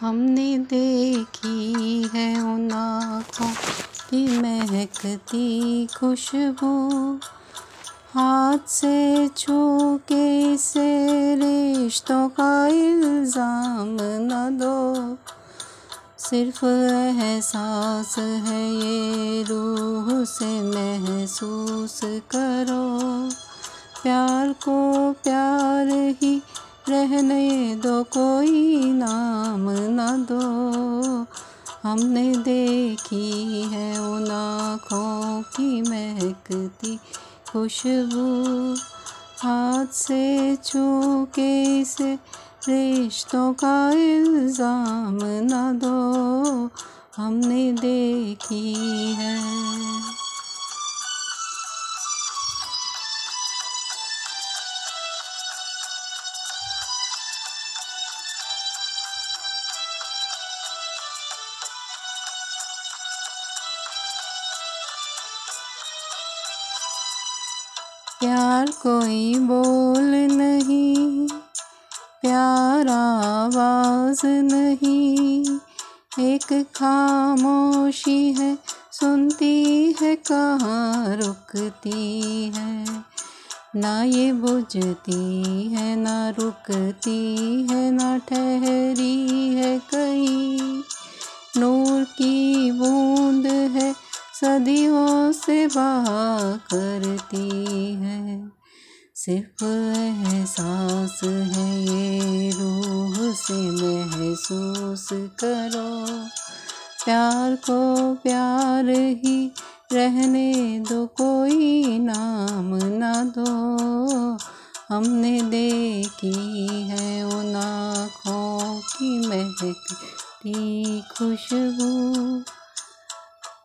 हमने देखी है उन आँखों की महकती खुशबू। हाथ से छू के से रिश्तों का इल्ज़ाम न दो। सिर्फ़ एहसास है ये रूह से महसूस करो। प्यार को प्यार ही रहने दो, कोई न हमने देखी है उन आँखों की महकती खुशबू। हाथ से छू के रिश्तों का इल्ज़ाम न दो। हमने देखी है प्यार कोई बोल नहीं, प्यार आवाज़ नहीं। एक खामोशी है, सुनती है कहाँ रुकती है। ना ये बुझती है, ना रुकती है, ना ठहरी करती है। सिर्फ़ एहसास है ये रूह से महसूस करो। प्यार को प्यार ही रहने दो, कोई नाम ना दो। हमने देखी है उन आँखों की महकती खुशबू।